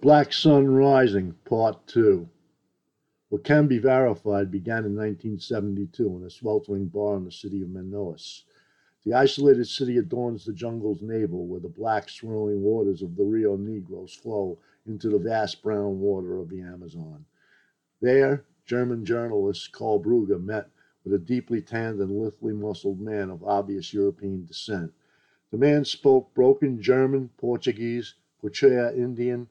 Black Sun Rising, Part 2. What can be verified began in 1972 in a sweltering bar in the city of Manaus. The isolated city adorns the jungle's navel where the black swirling waters of the Rio Negros flow into the vast brown water of the Amazon. There, German journalist Karl Brugger met with a deeply tanned and lithely muscled man of obvious European descent. The man spoke broken German, Portuguese, Quechua Indian,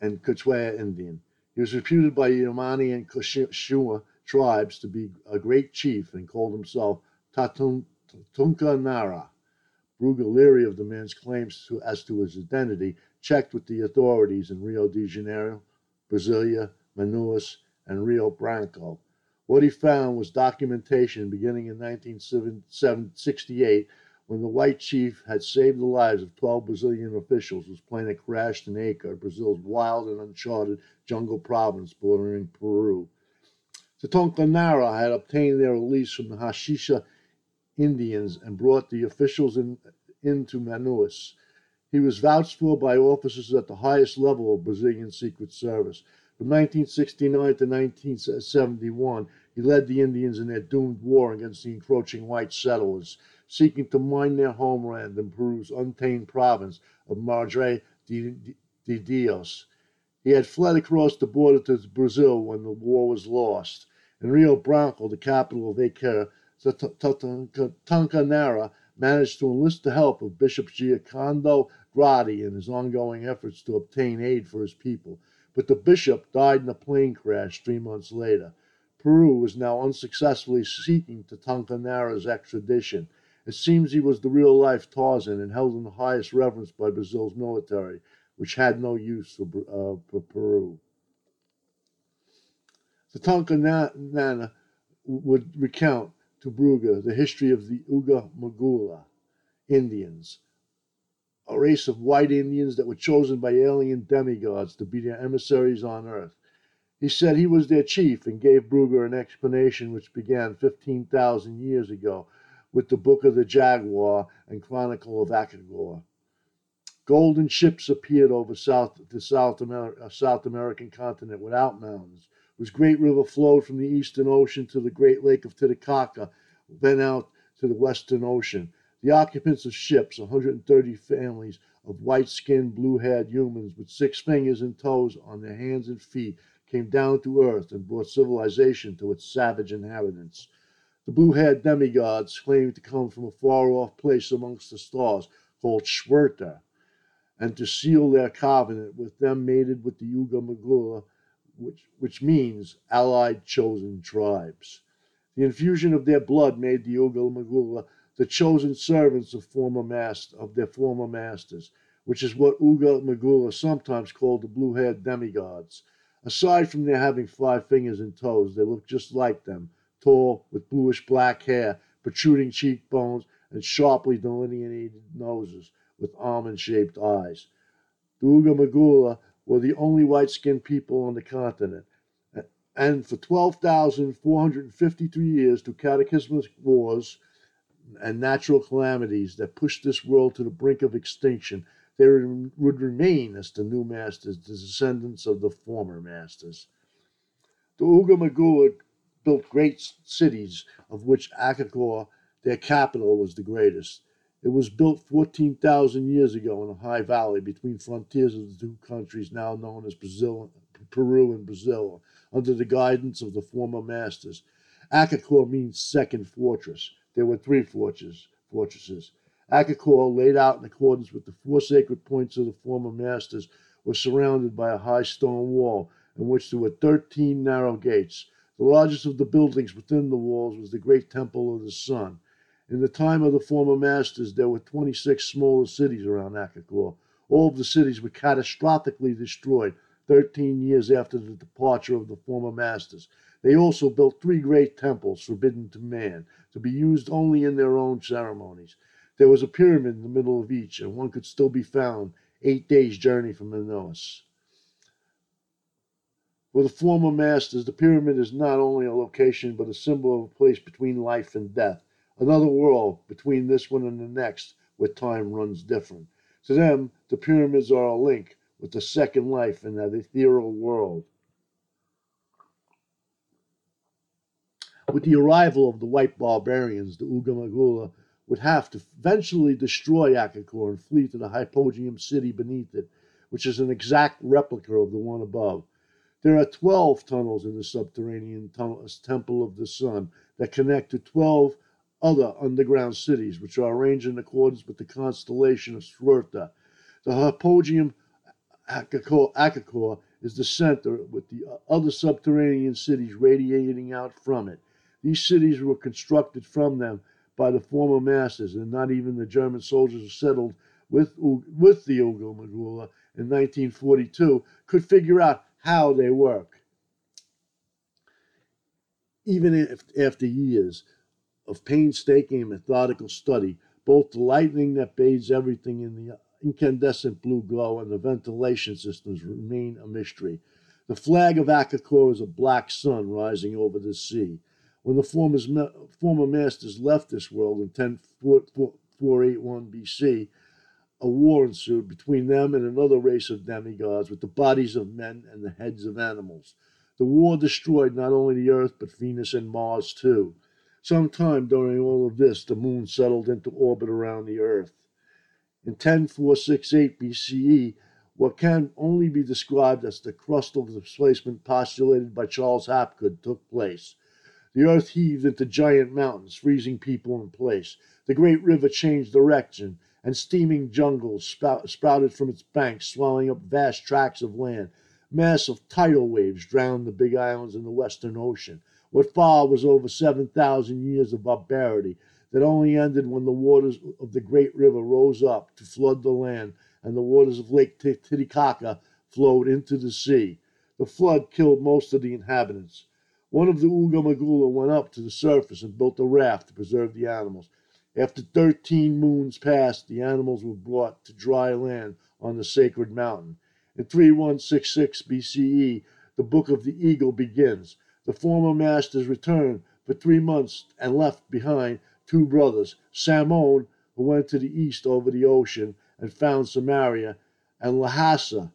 and Quechua Indian. He was reputed by the Yamani and Quechua tribes to be a great chief and called himself Tatunca Nara. Brugger, leery of the man's claims to, as to his identity, checked with the authorities in Rio de Janeiro, Brasilia, Manaus, and Rio Branco. What he found was documentation beginning in 1968 when the white chief had saved the lives of 12 Brazilian officials whose plane had crashed in Acre, Brazil's wild and uncharted jungle province bordering Peru. Nara had obtained their release from the Hashisha Indians and brought the officials in, into Manaus. He was vouched for by officers at the highest level of Brazilian Secret Service. From 1969 to 1971, he led the Indians in their doomed war against the encroaching white settlers seeking to mine their homeland in Peru's untamed province of Madre de, de Dios. He had fled across the border to Brazil when the war was lost. In Rio Branco, the capital of Acre, Tancanara managed to enlist the help of Bishop Giocondo Grotti in his ongoing efforts to obtain aid for his people. But the bishop died in a plane crash three months later. Peru was now unsuccessfully seeking Tancanara's extradition. It seems he was the real life Tarzan and held in the highest reverence by Brazil's military, which had no use for, uh, for Peru. The Tonka Nana would recount to Brugger the history of the Uga Magula Indians, a race of white Indians that were chosen by alien demigods to be their emissaries on earth. He said he was their chief and gave Brugger an explanation which began 15,000 years ago with the Book of the Jaguar and Chronicle of Akakor. Golden ships appeared over South, the South, Amer- uh, South American continent without mountains, whose great river flowed from the Eastern Ocean to the Great Lake of Titicaca, then out to the Western Ocean. The occupants of ships, 130 families of white skinned, blue haired humans with six fingers and toes on their hands and feet, came down to earth and brought civilization to its savage inhabitants. The blue haired demigods claimed to come from a far off place amongst the stars called Schwerta, and to seal their covenant with them mated with the Yuga Magula, which, which means allied chosen tribes. The infusion of their blood made the Yuga Magula the chosen servants of former master, of their former masters, which is what Uga Magula sometimes called the blue haired demigods. Aside from their having five fingers and toes, they look just like them, tall, with bluish black hair, protruding cheekbones, and sharply delineated noses with almond shaped eyes. The Uga Magula were the only white skinned people on the continent. And for 12,453 years, through cataclysmic wars and natural calamities that pushed this world to the brink of extinction, they would remain as the new masters, the descendants of the former masters. The Uga Magula built great cities, of which Akakor, their capital, was the greatest. It was built 14,000 years ago in a high valley between frontiers of the two countries now known as Brazil, Peru and Brazil, under the guidance of the former masters. Akakor means second fortress. There were three fortresses. fortresses. Akakor, laid out in accordance with the four sacred points of the former masters, was surrounded by a high stone wall in which there were 13 narrow gates. The largest of the buildings within the walls was the great Temple of the Sun. In the time of the former masters, there were 26 smaller cities around Akakor. All of the cities were catastrophically destroyed 13 years after the departure of the former masters. They also built three great temples forbidden to man, to be used only in their own ceremonies. There was a pyramid in the middle of each, and one could still be found eight days' journey from Manaus. For the former masters, the pyramid is not only a location, but a symbol of a place between life and death, another world between this one and the next, where time runs different. To them, the pyramids are a link with the second life in that ethereal world. With the arrival of the white barbarians, the Ugamagula would have to eventually destroy Akakor and flee to the Hypogeum city beneath it, which is an exact replica of the one above. There are 12 tunnels in the subterranean tunnel, Temple of the Sun that connect to 12 other underground cities, which are arranged in accordance with the constellation of Schwerta. The Hypogeum Akakor, Akakor is the center, with the other subterranean cities radiating out from it. These cities were constructed from them by the former masters, and not even the German soldiers who settled with, with the Ugo Magula in 1942 could figure out how they work. Even if, after years of painstaking and methodical study, both the lightning that bathes everything in the incandescent blue glow and the ventilation systems remain a mystery. The flag of Akakor is a black sun rising over the sea. When the former masters left this world in 10481 BC, a war ensued between them and another race of demigods with the bodies of men and the heads of animals. The war destroyed not only the earth, but Venus and Mars too. Sometime during all of this, the moon settled into orbit around the earth. In 10468 BCE, what can only be described as the crustal displacement postulated by Charles Hapgood took place. The earth heaved into giant mountains, freezing people in place. The great river changed direction, and steaming jungles sprouted from its banks, swallowing up vast tracts of land. Massive tidal waves drowned the big islands in the Western Ocean. What followed was over 7,000 years of barbarity that only ended when the waters of the great river rose up to flood the land and the waters of Lake Titicaca flowed into the sea. The flood killed most of the inhabitants. One of the Ugamagula went up to the surface and built a raft to preserve the animals. After 13 moons passed, the animals were brought to dry land on the sacred mountain. In 3166 BCE, the Book of the Eagle begins. The former masters returned for three months and left behind two brothers, Samon, who went to the east over the ocean and found Samaria, and Lhasa,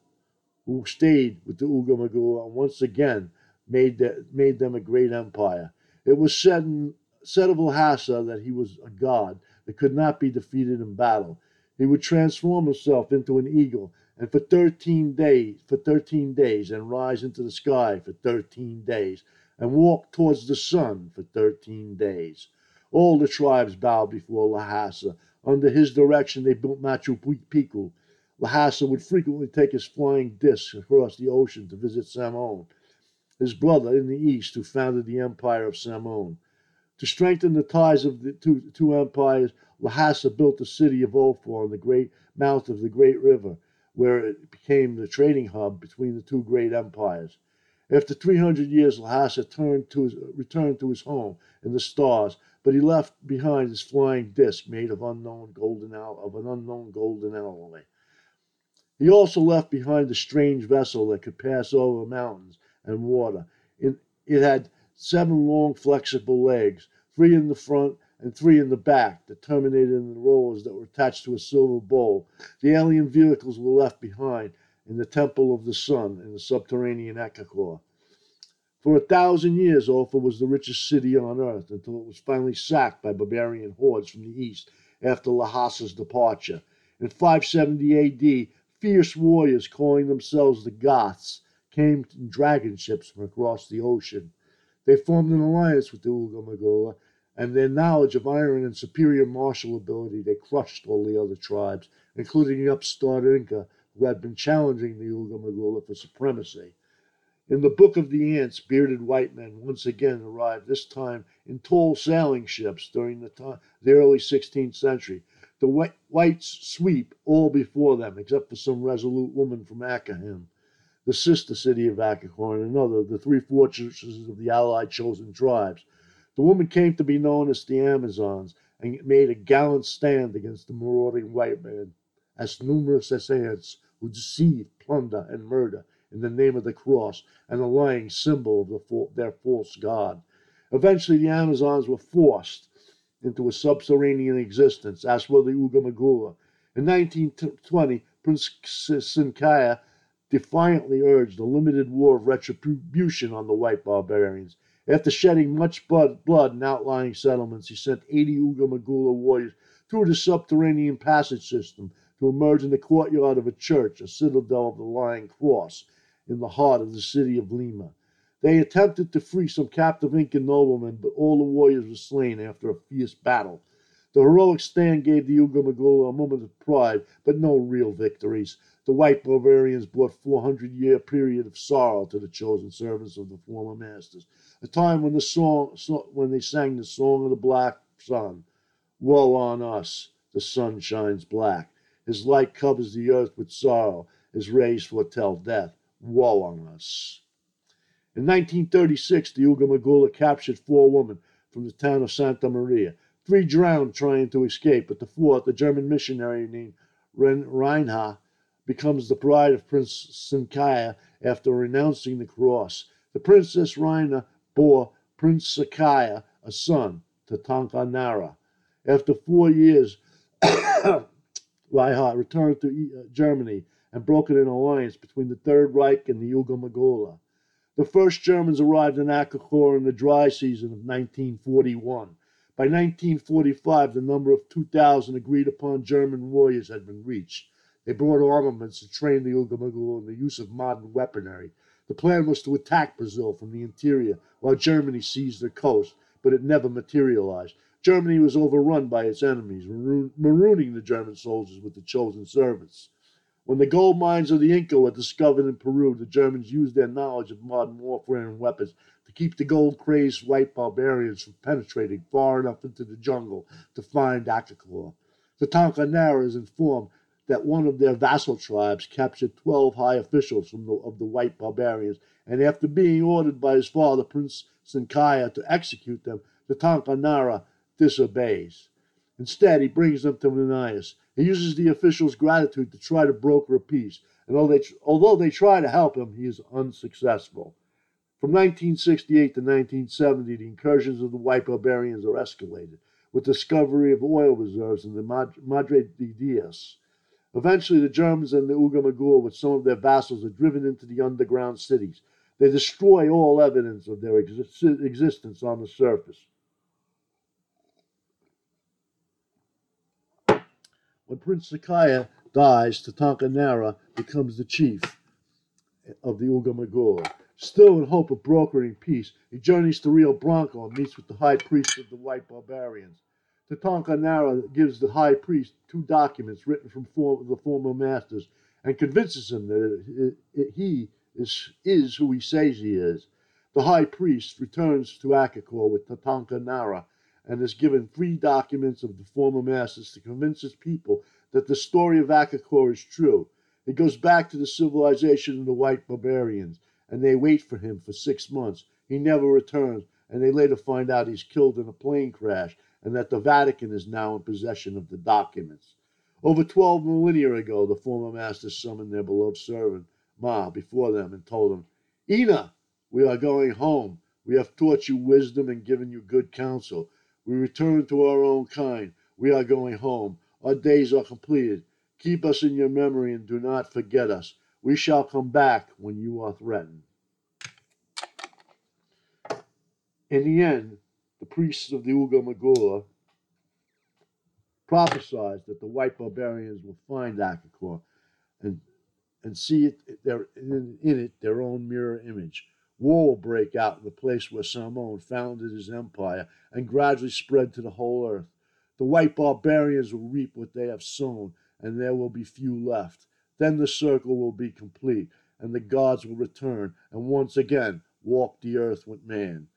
who stayed with the Ugamagula and once again made, that, made them a great empire. It was said, in, said of Lhasa that he was a god that could not be defeated in battle. He would transform himself into an eagle and for 13 days for 13 days and rise into the sky for 13 days and walk towards the sun for 13 days. All the tribes bowed before Lhasa. Under his direction, they built Machu Picchu. Lhasa would frequently take his flying disc across the ocean to visit Samon his brother in the east, who founded the empire of Samon. To strengthen the ties of the two, two empires, Lhasa built the city of Ophir on the great mouth of the great river, where it became the trading hub between the two great empires. After 300 years, Lhasa turned to his, returned to his home in the stars, but he left behind his flying disc made of unknown golden of an unknown golden alloy. He also left behind a strange vessel that could pass over mountains and water. It, it had seven long, flexible legs, three in the front and three in the back, that terminated in the rollers that were attached to a silver bowl. The alien vehicles were left behind in the Temple of the Sun in the subterranean Akakor. For a thousand years, Ophir was the richest city on earth until it was finally sacked by barbarian hordes from the east after Lhasa's departure. In 570 AD, fierce warriors calling themselves the Goths came in dragon ships from across the ocean. They formed an alliance with the Ugamagula, and their knowledge of iron and superior martial ability, they crushed all the other tribes, including the upstart Inca, who had been challenging the Ugamagula for supremacy. In the Book of the Ants, bearded white men once again arrived, this time in tall sailing ships during the, time, the early 16th century. The whites sweep all before them, except for some resolute woman from Akahim the sister city of Akakor, and another, the three fortresses of the allied chosen tribes. The woman came to be known as the Amazons and made a gallant stand against the marauding white men, as numerous as ants who deceive, plunder, and murder in the name of the cross and the lying symbol of the, their false god. Eventually, the Amazons were forced into a subterranean existence, as were the Ugamagula. In 1920, Prince Sinkaya defiantly urged a limited war of retribution on the white barbarians. After shedding much blood, in outlying settlements, he sent 80 Uga Magula warriors through the subterranean passage system to emerge in the courtyard of a church, a citadel of the Lion Cross, in the heart of the city of Lima. They attempted to free some captive Incan noblemen, but all the warriors were slain after a fierce battle. The heroic stand gave the Uga Magula a moment of pride, but no real victories. The white barbarians brought 400 year period of sorrow to the chosen servants of the former masters, a time when the song, when they sang the song of the black sun. Woe on us! The sun shines black. His light covers the earth with sorrow. His rays foretell death. Woe on us! In 1936, the Uga Magula captured four women from the town of Santa Maria. Three drowned trying to escape, but the fourth, a German missionary named Reinha, becomes the bride of Prince Sinkaya after renouncing the cross. The Princess Raina bore Prince Sakaya a son, Tatunca Nara. After four years, Reinhardt returned to uh, Germany and brokered an alliance between the Third Reich and the Uga Magula. The first Germans arrived in Akakor in the dry season of 1941. By 1945, the number of 2,000 agreed upon German warriors had been reached. They brought armaments to train the Ugamagulu in the use of modern weaponry. The plan was to attack Brazil from the interior while Germany seized the coast, but it never materialized. Germany was overrun by its enemies, marooning the German soldiers with the chosen servants. When the gold mines of the Inca were discovered in Peru, the Germans used their knowledge of modern warfare and weapons to keep the gold crazed white barbarians from penetrating far enough into the jungle to find Akakor. The Tonkanara is informed that one of their vassal tribes captured 12 high officials from the, of the white barbarians, and after being ordered by his father, Prince Sinkaya, to execute them, the Tonkanara disobeys. Instead, he brings them to Manaus. He uses the officials' gratitude to try to broker a peace, and although they, although they try to help him, he is unsuccessful. From 1968 to 1970, the incursions of the white barbarians are escalated, with discovery of oil reserves in the Madre de Dios, Eventually, the Germans and the Ugamagua, with some of their vassals, are driven into the underground cities. They destroy all evidence of their existence on the surface. When Prince Sakaya dies, Tatunca Nara becomes the chief of the Ugamagua. Still in hope of brokering peace, he journeys to Rio Branco and meets with the high priest of the white barbarians. Tatunca Nara gives the high priest two documents written from the former masters and convinces him that it, it, he is, is who he says he is. The high priest returns to Akakor with Tatunca Nara and is given three documents of the former masters to convince his people that the story of Akakor is true. He goes back to the civilization of the white barbarians, and they wait for him for six months. He never returns, and they later find out he's killed in a plane crash and that the Vatican is now in possession of the documents. Over 12 millennia ago, the former masters summoned their beloved servant, Ma, before them and told him, Ina, we are going home. We have taught you wisdom and given you good counsel. We return to our own kind. We are going home. Our days are completed. Keep us in your memory and do not forget us. We shall come back when you are threatened. In the end, the priests of the Uga Magula prophesied that the white barbarians will find Akakor and, and see it their, in, in it their own mirror image. War will break out in the place where Samon founded his empire and gradually spread to the whole earth. The white barbarians will reap what they have sown, and there will be few left. Then the circle will be complete, and the gods will return and once again walk the earth with man.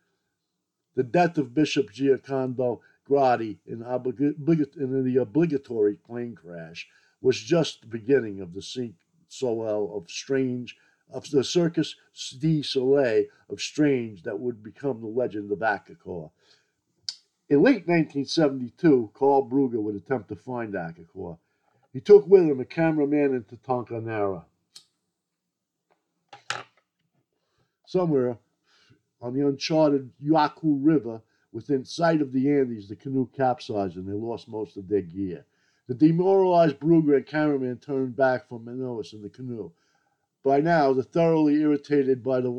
The death of Bishop Giocondo Grotti in, in, the obligatory plane crash was just the beginning of the Cinque Soleil of strange, of the Cirque du Soleil of strange that would become the legend of Akakor. In late 1972, Karl Brugger would attempt to find Akakor. He took with him a cameraman into Tonkanara. Somewhere on the uncharted Yaku River within sight of the Andes, the canoe capsized and they lost most of their gear. The demoralized Brugger and cameraman turned back from Manaus in the canoe, By now, the thoroughly irritated by the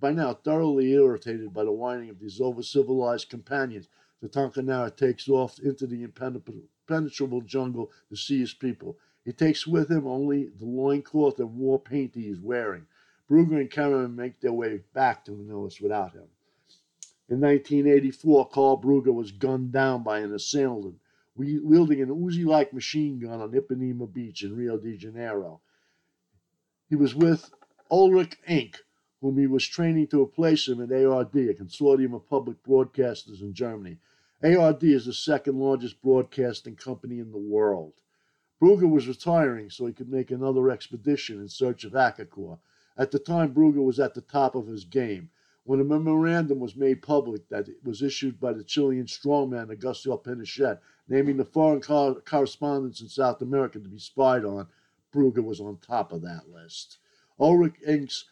by now thoroughly irritated by the whining of these over-civilized companions, the Nara takes off into the impenetrable jungle to see his people. He takes with him only the loincloth and war paint he is wearing. Brugger and Cameron make their way back to Manilius without him. In 1984, Karl Brugger was gunned down by an assailant wielding an Uzi like machine gun on Ipanema Beach in Rio de Janeiro. He was with Ulrich Encke, whom he was training to replace him at ARD, a consortium of public broadcasters in Germany. ARD is the second largest broadcasting company in the world. Brugger was retiring so he could make another expedition in search of Akakor. At the time, Brugger was at the top of his game. When a memorandum was made public that was issued by the Chilean strongman Augusto Pinochet, naming the foreign co- correspondents in South America to be spied on, Brugger was on top of that list. Ulrich Encke's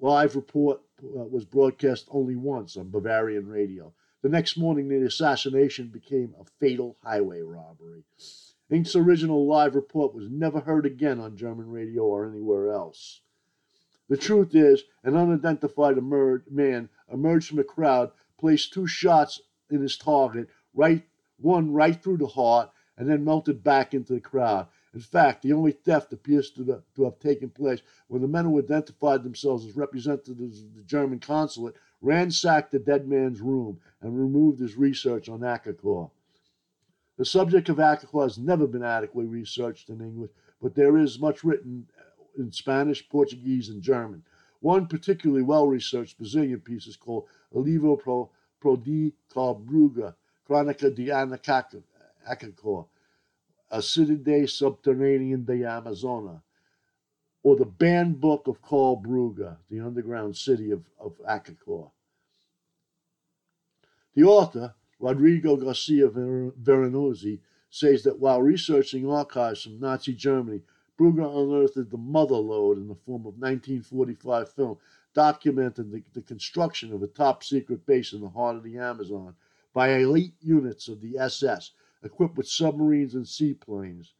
live report uh, was broadcast only once on Bavarian radio. The next morning, the assassination became a fatal highway robbery. Encke's original live report was never heard again on German radio or anywhere else. The truth is, an unidentified man emerged from the crowd, placed two shots in his target, right one right through the heart, and then melted back into the crowd. In fact, the only theft appears to, the, to have taken place when the men who identified themselves as representatives of the German consulate ransacked the dead man's room and removed his research on Akakor. The subject of Akakor has never been adequately researched in English, but there is much written in Spanish, Portuguese, and German. One particularly well researched Brazilian piece is called Livro pro, pro di Brugge, Chronica di Akakor, A Cidade Subterranean de Amazona, or the Banned Book of Karl Brugge, the underground city of, of Akakor. The author, Rodrigo Garcia Veronese says that while researching archives from Nazi Germany, Brugger unearthed the mother lode in the form of 1945 film documenting the, the construction of a top secret base in the heart of the Amazon by elite units of the SS equipped with submarines and seaplanes.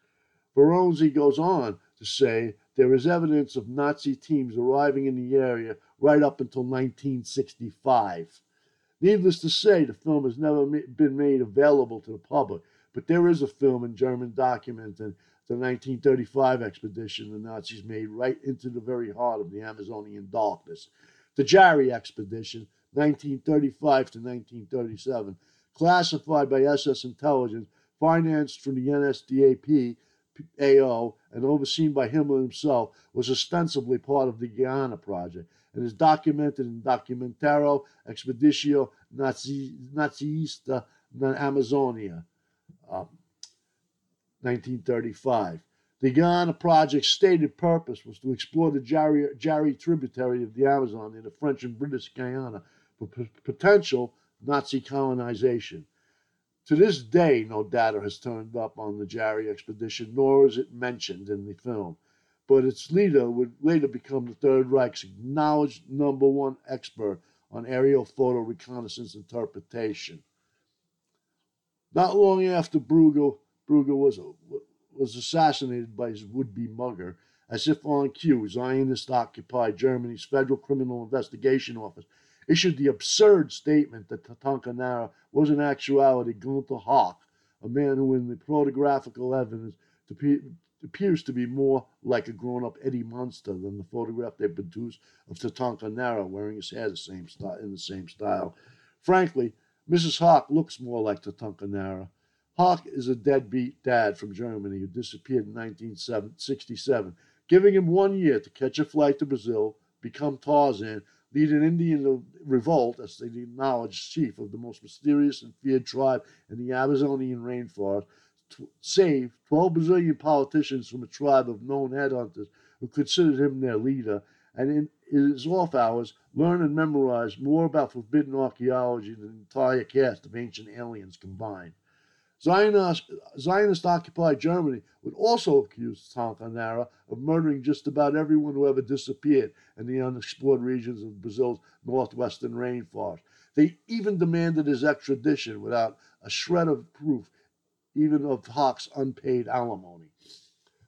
Veronese goes on to say there is evidence of Nazi teams arriving in the area right up until 1965. Needless to say, the film has never been made available to the public, but there is a film in German documenting the 1935 expedition the Nazis made right into the very heart of the Amazonian darkness. The Jari expedition, 1935 to 1937, classified by SS intelligence, financed from the NSDAP AO, and overseen by Himmler himself, was ostensibly part of the Guiana Project and is documented in Documentario Expeditio Nazi, Nazista Amazonia, uh, 1935. The Guiana Project's stated purpose was to explore the Jari, Jari tributary of the Amazon in the French and British Guiana for p- potential Nazi colonization. To this day, no data has turned up on the Jari expedition, nor is it mentioned in the film but its leader would later become the Third Reich's acknowledged number one expert on aerial photo reconnaissance interpretation. Not long after Brugger, Brugger was, was assassinated by his would be mugger, as if on cue, Zionist occupied Germany's Federal Criminal Investigation Office issued the absurd statement that Tatunca Nara was in actuality Gunther Hauck, a man who, in the photographical evidence, appears to be more like a grown-up Eddie Munster than the photograph they produced of Tatunca Nara wearing his hair the same style, in the same style. Frankly, Mrs. Hauck looks more like Tatunca Nara. Hauck is a deadbeat dad from Germany who disappeared in 1967, giving him one year to catch a flight to Brazil, become Tarzan, lead an Indian revolt as the acknowledged chief of the most mysterious and feared tribe in the Amazonian rainforest, save 12 Brazilian politicians from a tribe of known headhunters who considered him their leader, and in his off hours, learn and memorize more about forbidden archaeology than the entire cast of ancient aliens combined. Zionist, Zionist occupied Germany would also accuse Nara of murdering just about everyone who ever disappeared in the unexplored regions of Brazil's northwestern rainforest. They even demanded his extradition without a shred of proof even of Hauck's unpaid alimony.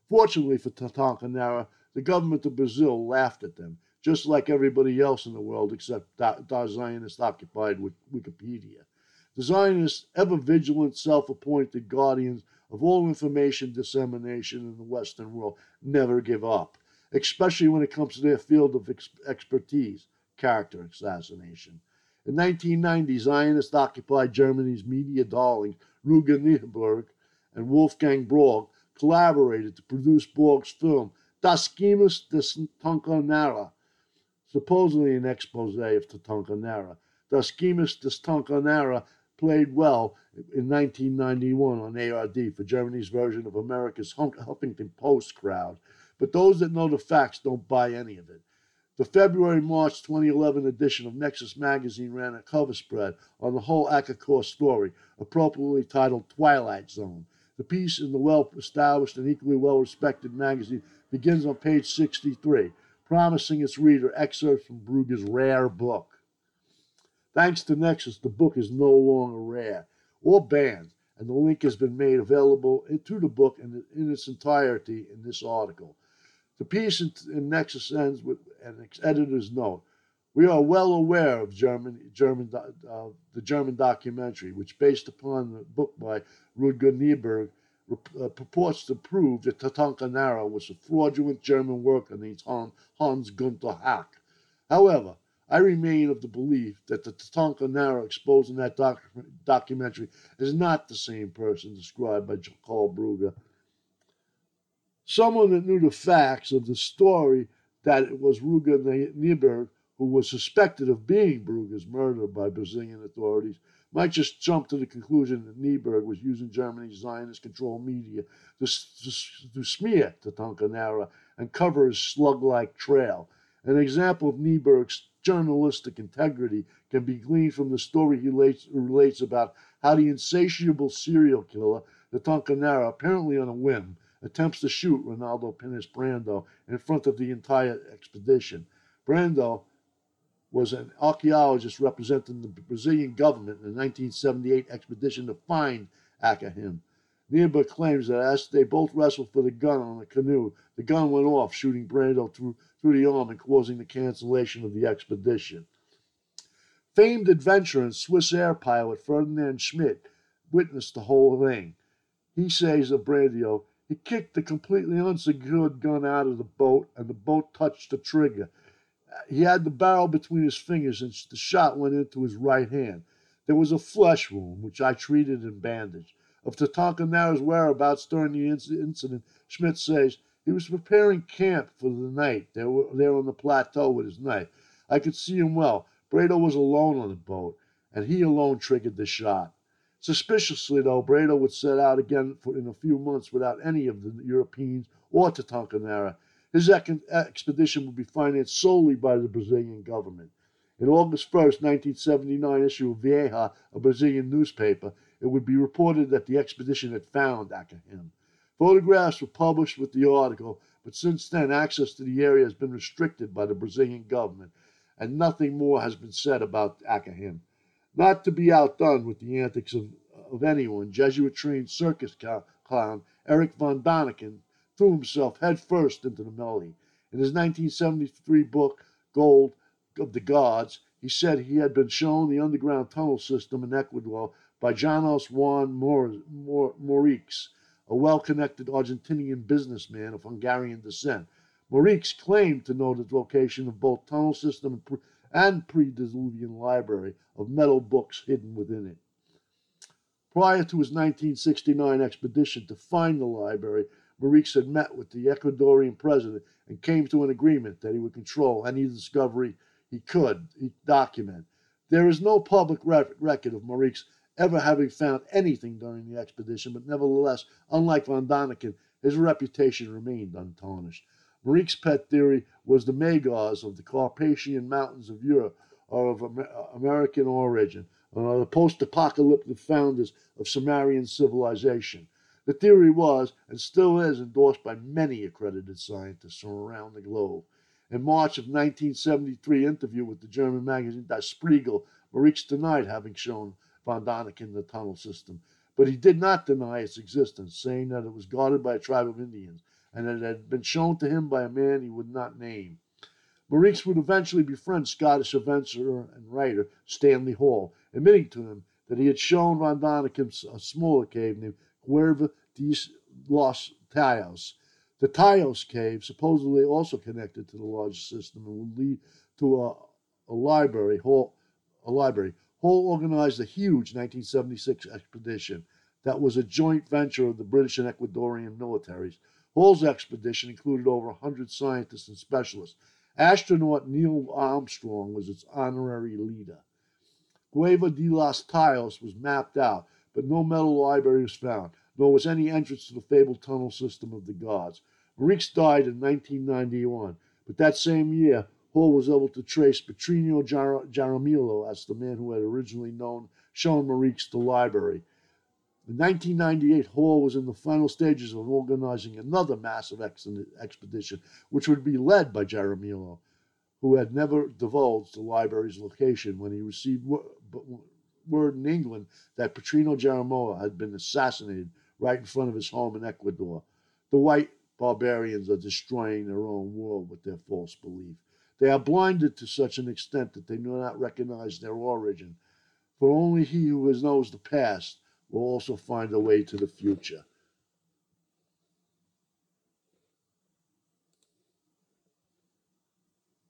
Fortunately for Tatunca Nara, the government of Brazil laughed at them, just like everybody else in the world except the Zionist occupied Wikipedia. The Zionists, ever vigilant, self appointed guardians of all information dissemination in the Western world, never give up, especially when it comes to their field of ex- expertise character assassination. In 1990, Zionists occupied Germany's media darlings Rüger Nehberg and Wolfgang Borg collaborated to produce Borg's film Das Geheimnis des Tonkonara, supposedly an expose of Tatunca Nara. Das Geheimnis des Tonkonara played well in 1991 on ARD for Germany's version of America's Huffington Post crowd, but those that know the facts don't buy any of it. The February March 2011 edition of Nexus magazine ran a cover spread on the whole Akakor story, appropriately titled Twilight Zone. The piece in the well established and equally well respected magazine begins on page 63, promising its reader excerpts from Brugge's rare book. Thanks to Nexus, the book is no longer rare or banned, and the link has been made available to the book in, in its entirety in this article. The piece in, in Nexus ends with an editor's note. We are well aware of German, German, uh, the German documentary, which, based upon the book by Rudger Nehberg, uh, purports to prove that Tatunca Nara was a fraudulent German worker named Hans Gunther Hauck. However, I remain of the belief that the Tatunca Nara exposed in that doc- documentary is not the same person described by Karl Brugger someone that knew the facts of the story that it was Rüger Nehberg who was suspected of being Brugger's murder by Brazilian authorities might just jump to the conclusion that Nehberg was using Germany's Zionist controlled media to, to, to smear Tatanka Nara and cover his slug like trail. An example of Nehberg's journalistic integrity can be gleaned from the story he relates, relates about how the insatiable serial killer, the Nara, apparently on a whim, attempts to shoot Ronaldo Pires Brando in front of the entire expedition. Brando was an archaeologist representing the Brazilian government in the 1978 expedition to find Akahim. Nehberg claims that as they both wrestled for the gun on the canoe, the gun went off, shooting Brando through, through the arm and causing the cancellation of the expedition. Famed adventurer and Swiss air pilot Ferdinand Schmidt witnessed the whole thing. He says of Brando, he kicked the completely unsecured gun out of the boat, and the boat touched the trigger. He had the barrel between his fingers, and the shot went into his right hand. There was a flesh wound, which I treated and bandaged. Of Tatunca Nara's whereabouts during the incident, Schmidt says he was preparing camp for the night there, there on the plateau with his knife. I could see him well. Brando was alone on the boat, and he alone triggered the shot. Suspiciously, though, Brando would set out again for, in a few months without any of the Europeans or Tatunca Nara. His expedition would be financed solely by the Brazilian government. In August 1st, 1979 issue of Veja, a Brazilian newspaper, it would be reported that the expedition had found Akahim. Photographs were published with the article, but since then access to the area has been restricted by the Brazilian government, and nothing more has been said about Akahim. Not to be outdone with the antics of, of anyone, Jesuit trained circus clown Eric von Däniken threw himself headfirst into the melody. In his 1973 book, Gold of the Gods, he said he had been shown the underground tunnel system in Ecuador by Janos Juan Moricz, a well connected Argentinian businessman of Hungarian descent. Moricz claimed to know the location of both tunnel system and and pre-Diluvian library of metal books hidden within it. Prior to his 1969 expedition to find the library, Moricz had met with the Ecuadorian president and came to an agreement that he would control any discovery he could document. There is no public record of Moricz ever having found anything during the expedition, but nevertheless, unlike von Däniken, his reputation remained untarnished. Moricz's pet theory was the Magyars of the Carpathian Mountains of Europe are of American origin, and are the post-apocalyptic founders of Sumerian civilization. The theory was, and still is, endorsed by many accredited scientists from around the globe. In March of 1973 interview with the German magazine Das Spiegel, Morix denied having shown von Däniken the tunnel system, but he did not deny its existence, saying that it was guarded by a tribe of Indians and that it had been shown to him by a man he would not name. Maurice would eventually befriend Scottish adventurer and writer Stanley Hall, admitting to him that he had shown Von Däniken a smaller cave named Cueva de los Tayos. The Tayos cave, supposedly also connected to the larger system, and would lead to a, a library. Hall, a library. Hall organized a huge 1976 expedition that was a joint venture of the British and Ecuadorian militaries. Hall's expedition included over 100 scientists and specialists. Astronaut Neil Armstrong was its honorary leader. Cueva de los Tayos was mapped out, but no metal library was found, nor was any entrance to the fabled tunnel system of the gods. Maurice died in 1991, but that same year, Hall was able to trace Petronio Jar- Jaramillo as the man who had originally known, shown Maurice the library. In 1998, Hall was in the final stages of organizing another massive ex- expedition, which would be led by Jaramillo, who had never divulged the library's location when he received word in England that Petronio Jaramillo had been assassinated right in front of his home in Ecuador. The white barbarians are destroying their own world with their false belief. They are blinded to such an extent that they do not recognize their origin. For only he who knows the past will also find a way to the future.